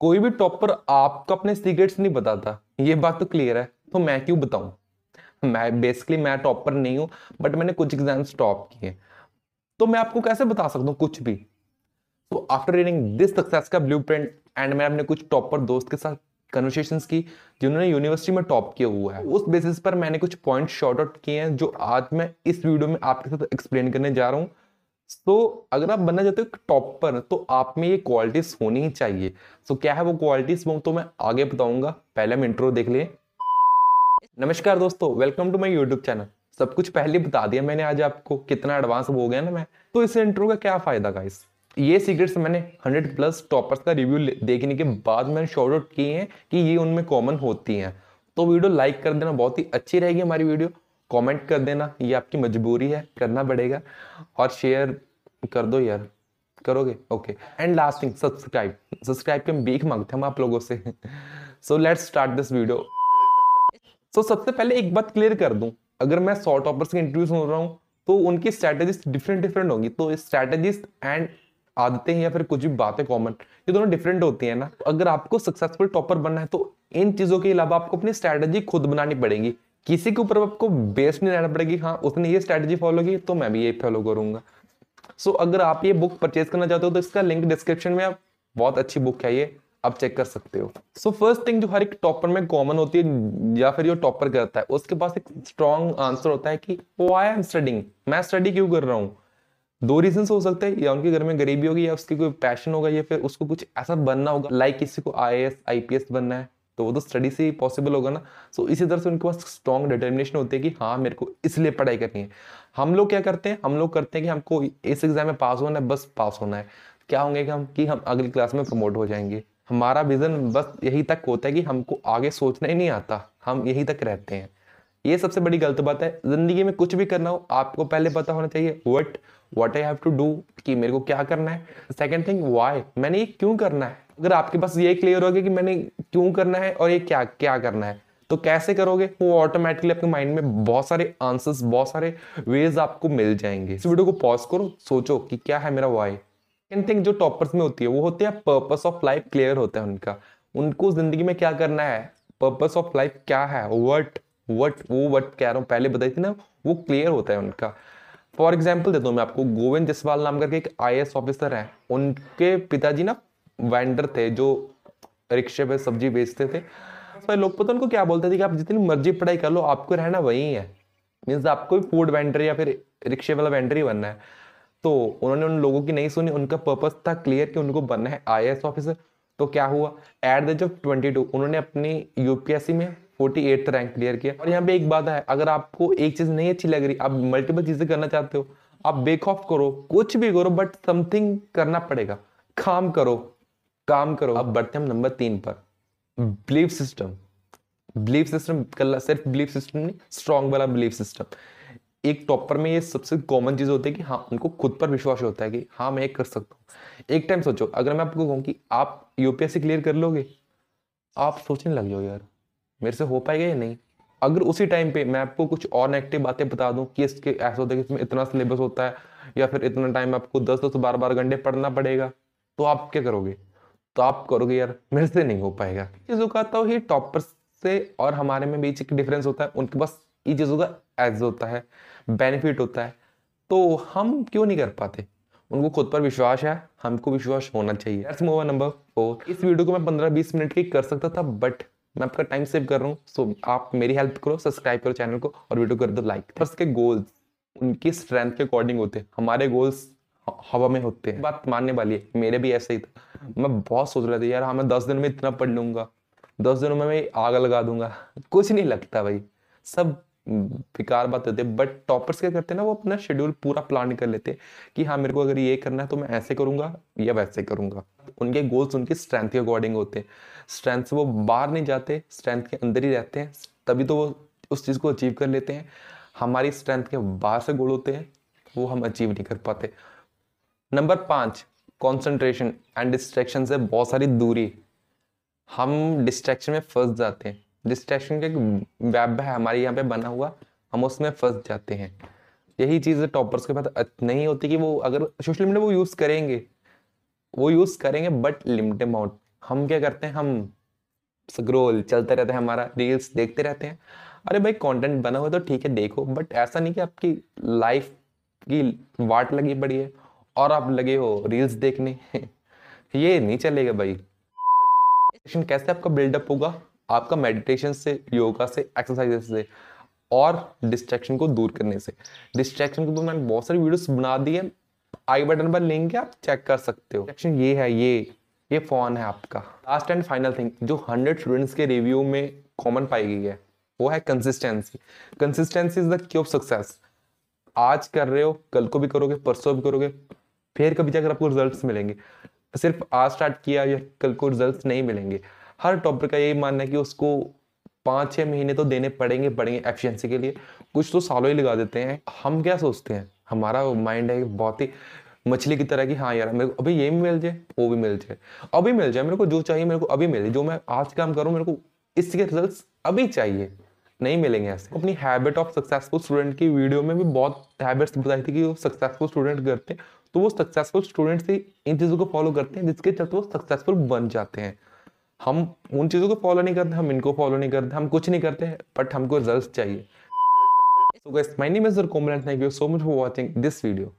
कोई भी टॉपर आपको अपने सीक्रेट्स नहीं बताता। ये बात तो क्लियर है तो मैं क्यों बताऊँ? मैं बेसिकली मैं टॉपर नहीं हूँ बट मैंने कुछ एग्ज़ाम्स टॉप किए। तो मैं आपको कैसे बता सकता हूँ कुछ भी? तो आफ्टर रीडिंग दिस सक्सेस का ब्लू प्रिंट एंड मैं अपने कुछ टॉपर दोस्त के साथ कन्वर्सेशन की, जिन्होंने यूनिवर्सिटी में टॉप किया हुआ है, उस बेसिस पर मैंने कुछ पॉइंट शॉर्ट आउट किए हैं, जो आज मैं इस वीडियो में आपके साथ एक्सप्लेन करने जा रहा हूँ। तो अगर आप बनना चाहते हो टॉपर तो आप में ये क्वालिटीज होनी ही चाहिए। सो क्या है वो क्वालिटीज वो तो मैं आगे बताऊँगा। पहले हम इंट्रो देख लिए नमस्कार दोस्तों welcome to my YouTube channel सब कुछ पहले बता दिया मैंने आज आपको, कितना एडवांस हो गया ना मैं। तो इस इंट्रो का क्या फ़ायदा गाइस ये सीक्रेट्स मैंने 100 प्लस टॉपर्स का रिव्यू देखने के बाद मैंने शॉर्ट आउट किए हैं कि ये उनमें कॉमन होती हैं। तो वीडियो लाइक कर देना, बहुत ही अच्छी रहेगी हमारी वीडियो। कमेंट कर देना, ये आपकी मजबूरी है, करना पड़ेगा। और शेयर कर दो यार, करोगे? Okay and last thing subscribe subscribe के बीक मांगते हम आप लोगों से। So let's start this video so सबसे पहले एक बात क्लियर कर दूँ। अगर मैं सौ टॉपर्स के इंटरव्यू सुन रहा हूँ तो उनकी स्ट्रैटेजीज डिफरेंट डिफरेंट होंगी। तो स्ट्रैटेजीज एंड आदतें या फिर कुछ भी बातें कॉमन ये दोनों डिफरेंट होती है ना। अगर आपको सक्सेसफुल टॉपर बनना है तो इन चीज़ों के अलावा आपको अपनी स्ट्रैटेजी खुद बनानी पड़ेगी। किसी के ऊपर आपको बेस्ड नहीं रहना पड़ेगी। हाँ उसने ये स्ट्रैटेजी फॉलो की तो मैं भी ये फॉलो करूँगा। सो so, अगर आप ये बुक परचेज करना चाहते हो तो इसका लिंक डिस्क्रिप्शन में आप बहुत अच्छी बुक है ये। आप चेक कर सकते हो। सो फ़र्स्ट थिंग जो हर एक टॉपर में कॉमन होती है या फिर जो टॉपर करता है उसके पास एक स्ट्रॉन्ग आंसर होता है कि वाई आई एम स्टडिंग मैं स्टडी क्यों कर रहा हूँ? दो रीजन हो सकते हैं। या उनके घर में गरीबी होगी या उसकी कोई पैशन होगा या फिर उसको कुछ ऐसा बनना होगा। लाइक किसी को आई एस बनना है। तो वो तो स्टडी से ही पॉसिबल होगा ना। सो इसी तरह से उनके पास स्ट्रॉन्ग डिटर्मिनेशन होती है कि हाँ मेरे को इसलिए पढ़ाई करनी है। हम लोग क्या करते हैं? हम लोग करते हैं कि हमको इस एग्ज़ाम में पास होना है, बस पास होना है। क्या होंगे कि हम कि हम अगली क्लास में प्रमोट हो जाएँगे। हमारा विजन बस यही तक होता है कि हमको आगे सोचना ही नहीं आता। हम यही तक रहते हैं। ये सबसे बड़ी गलत बात है। ज़िंदगी में कुछ भी करना हो, आपको पहले पता होना चाहिए what what I have to do कि मेरे को क्या करना है। सेकेंड थिंग वाई मैंने ये क्यों करना है? अगर आपके पास ये क्लियर हो गया कि मैंने क्यों करना है और ये क्या क्या करना है तो कैसे करोगे? वो ऑटोमेटिकली आपके माइंड में बहुत सारे आंसर्स बहुत सारे वेज आपको मिल जाएँगे। इस वीडियो को पॉज करो, सोचो कि क्या है मेरा वाई सेकेंड थिंग जो टॉपर्स में होती है, वो होती है पर्पस ऑफ़ लाइफ क्लियर होता है उनका। उनको ज़िंदगी में क्या करना है? पर्पस ऑफ़ लाइफ क्या है? वट वट वो वट कह रहा हूँ, पहले बताई थी ना, वो क्लियर होता है उनका। फॉर एग्ज़ाम्पल देता हूँ मैं आपको, गोविंद जसवाल नाम करके एक आई ऑफिसर है। उनके पिताजी ना वेंडर थे, जो रिक्शे पे सब्ज़ी बेचते थे। तो लोग पता उनको क्या बोलते थे कि आप जितनी मर्ज़ी पढ़ाई कर लो, आपको रहना वही है। मीन्स आपको भी फ़ूड वेंडर या फिर रिक्शे वाला वेंडर ही बनना है। तो उन्होंने उन लोगों की नहीं सुनी, उनका पर्पज था क्लियर कि उनको बनना है आई ऑफिसर तो क्या हुआ? At the age of twenty two उन्होंने अपनी यूपीएससी में फोर्टी एट रैंक क्लियर किया। और यहाँ पे एक बात है, अगर आपको एक चीज़ नहीं अच्छी लग रही, आप मल्टीपल चीज़ें करना चाहते हो, आप बेक ऑफ़ करो, कुछ भी करो बट समथिंग करना पड़ेगा। काम करो काम करो। अब बढ़ते हम नंबर तीन पर। बिलीफ सिस्टम बिलीफ सिस्टम सिर्फ़ बिलीफ सिस्टम नहीं स्ट्रॉन्ग वाला बिलीफ सिस्टम एक टॉपर में ये सबसे कॉमन चीज़ होती है कि हाँ उनको खुद पर विश्वास होता है कि हाँ मैं कर सकता हूँ। एक टाइम सोचो, अगर मैं आपको कहूँ कि आप यूपीएससी क्लियर कर लोगे, आप सोचने लग जाओ यार। मेरे से हो पाएगा या नहीं? अगर उसी टाइम पे मैं आपको कुछ और नेगेटिव बातें बता दूँ कि इसके, ऐसा होता है कि इसमें इतना सिलेबस होता है, या फिर इतना टाइम आपको दस दस बारह बारह घंटे पढ़ना पड़ेगा तो आप क्या करोगे? तो आप करोगे, यार, मेरे से नहीं हो पाएगा। चीज़ों का तो ही टॉपर से और हमारे में बीच एक डिफरेंस होता है, उनके पास ये चीज़ों का एज होता है बेनिफिट होता है। तो हम क्यों नहीं कर पाते? उनको खुद पर विश्वास है, हमको विश्वास होना चाहिए। नंबर फोर इस वीडियो को मैं पंद्रह बीस मिनट की कर सकता था बट मैं आपका टाइम सेव कर रहा हूँ सो आप मेरी हेल्प करो सब्सक्राइब करो चैनल को और वीडियो कर दो लाइक बस के गोल्स उनकी स्ट्रेंथ के अकॉर्डिंग होते हैं। हमारे गोल्स हवा में होते हैं। बात मानने वाली है, मेरे भी ऐसा ही था। मैं बहुत सोच रहा था, यार हाँ मैं दस दिन में इतना पढ़ लूँगा। दस दिनों में मैं आग लगा दूँगा। कुछ नहीं लगता भाई। सब बेकार बात होती है बट टॉपर्स क्या करते हैं ना, वो अपना शेड्यूल पूरा प्लान कर लेते हैं कि हाँ मेरे को अगर ये करना है तो मैं ऐसे करूँगा या वैसे करूँगा। उनके गोल्स उनकी स्ट्रेंथ के अकॉर्डिंग होते हैं। स्ट्रेंथ से वो बाहर नहीं जाते स्ट्रेंथ के अंदर ही रहते हैं, तभी तो वो उस चीज़ को अचीव कर लेते हैं। हमारी स्ट्रेंथ के बाहर से गोल होते हैं, वो हम अचीव नहीं कर पाते। नंबर पाँच कॉन्सेंट्रेशन एंड डिस्ट्रैक्शन से बहुत सारी दूरी। हम डिस्ट्रैक्शन में फंस जाते हैं। डिस्ट्रैक्शन का एक वेब है, हमारे यहाँ पे बना हुआ, हम उसमें फंस जाते हैं। यही चीज़ टॉपर्स के पास नहीं होती कि वो अगर सोशल मीडिया वो यूज़ करेंगे, वो यूज़ करेंगे बट लिमिटेड अमाउंट हम क्या करते हैं, हम स्क्रोल चलते रहते हैं, हमारा रील्स देखते रहते हैं। अरे भाई कंटेंट बना हुआ तो ठीक है, देखो बट ऐसा नहीं कि आपकी लाइफ की वाट लगी पड़ी है और आप लगे हो रील्स देखने। ये नहीं चलेगा भाई। कैसे आपका बिल्डअप होगा? आपका मेडिटेशन से योगा से एक्सरसाइज से और डिस्ट्रैक्शन को दूर करने से। डिस्ट्रैक्शन को तो मैंने बहुत सारी वीडियोस बना दी है। आई बटन पर लिंक है, आप चेक कर सकते हो। डिस्ट्रैक्शन ये है, ये ये फ़ोन है आपका। लास्ट एंड फाइनल थिंग जो हंड्रेड स्टूडेंट्स के रिव्यू में कॉमन पाई गई है, वो है consistency consistency is the key of success आज कर रहे हो, कल को भी करोगे, परसों भी करोगे, फिर कभी जाकर आपको रिजल्ट्स मिलेंगे। सिर्फ़ आज स्टार्ट किया या कल को रिजल्ट्स नहीं मिलेंगे। हर टॉपर का यही मानना है कि उसको पाँच छः महीने तो देने पड़ेंगे पड़ेंगे एफिशिएंसी के लिए। कुछ तो सालों ही लगा देते हैं। हम क्या सोचते हैं? हमारा माइंड है बहुत ही मछली की तरह की हाँ यार, मेरे को अभी ये भी मिल जाए, वो भी मिल जाए। अभी मिल जाए, मेरे को जो चाहिए, मेरे को अभी मिल। जो मैं आज काम करूँ, मेरे को इसके रिज़ल्ट अभी चाहिए। नहीं मिलेंगे ऐसे। अपनी हैबिट ऑफ़ सक्सेसफुल स्टूडेंट की वीडियो में भी बहुत हैबिट्स बताई थी कि वो सक्सेसफुल स्टूडेंट करते हैं। तो वो सक्सेसफुल स्टूडेंट से इन चीज़ों को फॉलो करते हैं, जिसके चलते वो सक्सेसफुल बन जाते हैं। हम उन चीज़ों को फॉलो नहीं करते, हम इनको फॉलो नहीं करते, हम कुछ नहीं करते बट हमको रिज़ल्ट चाहिए। So guys my name is thank you so much for watching this video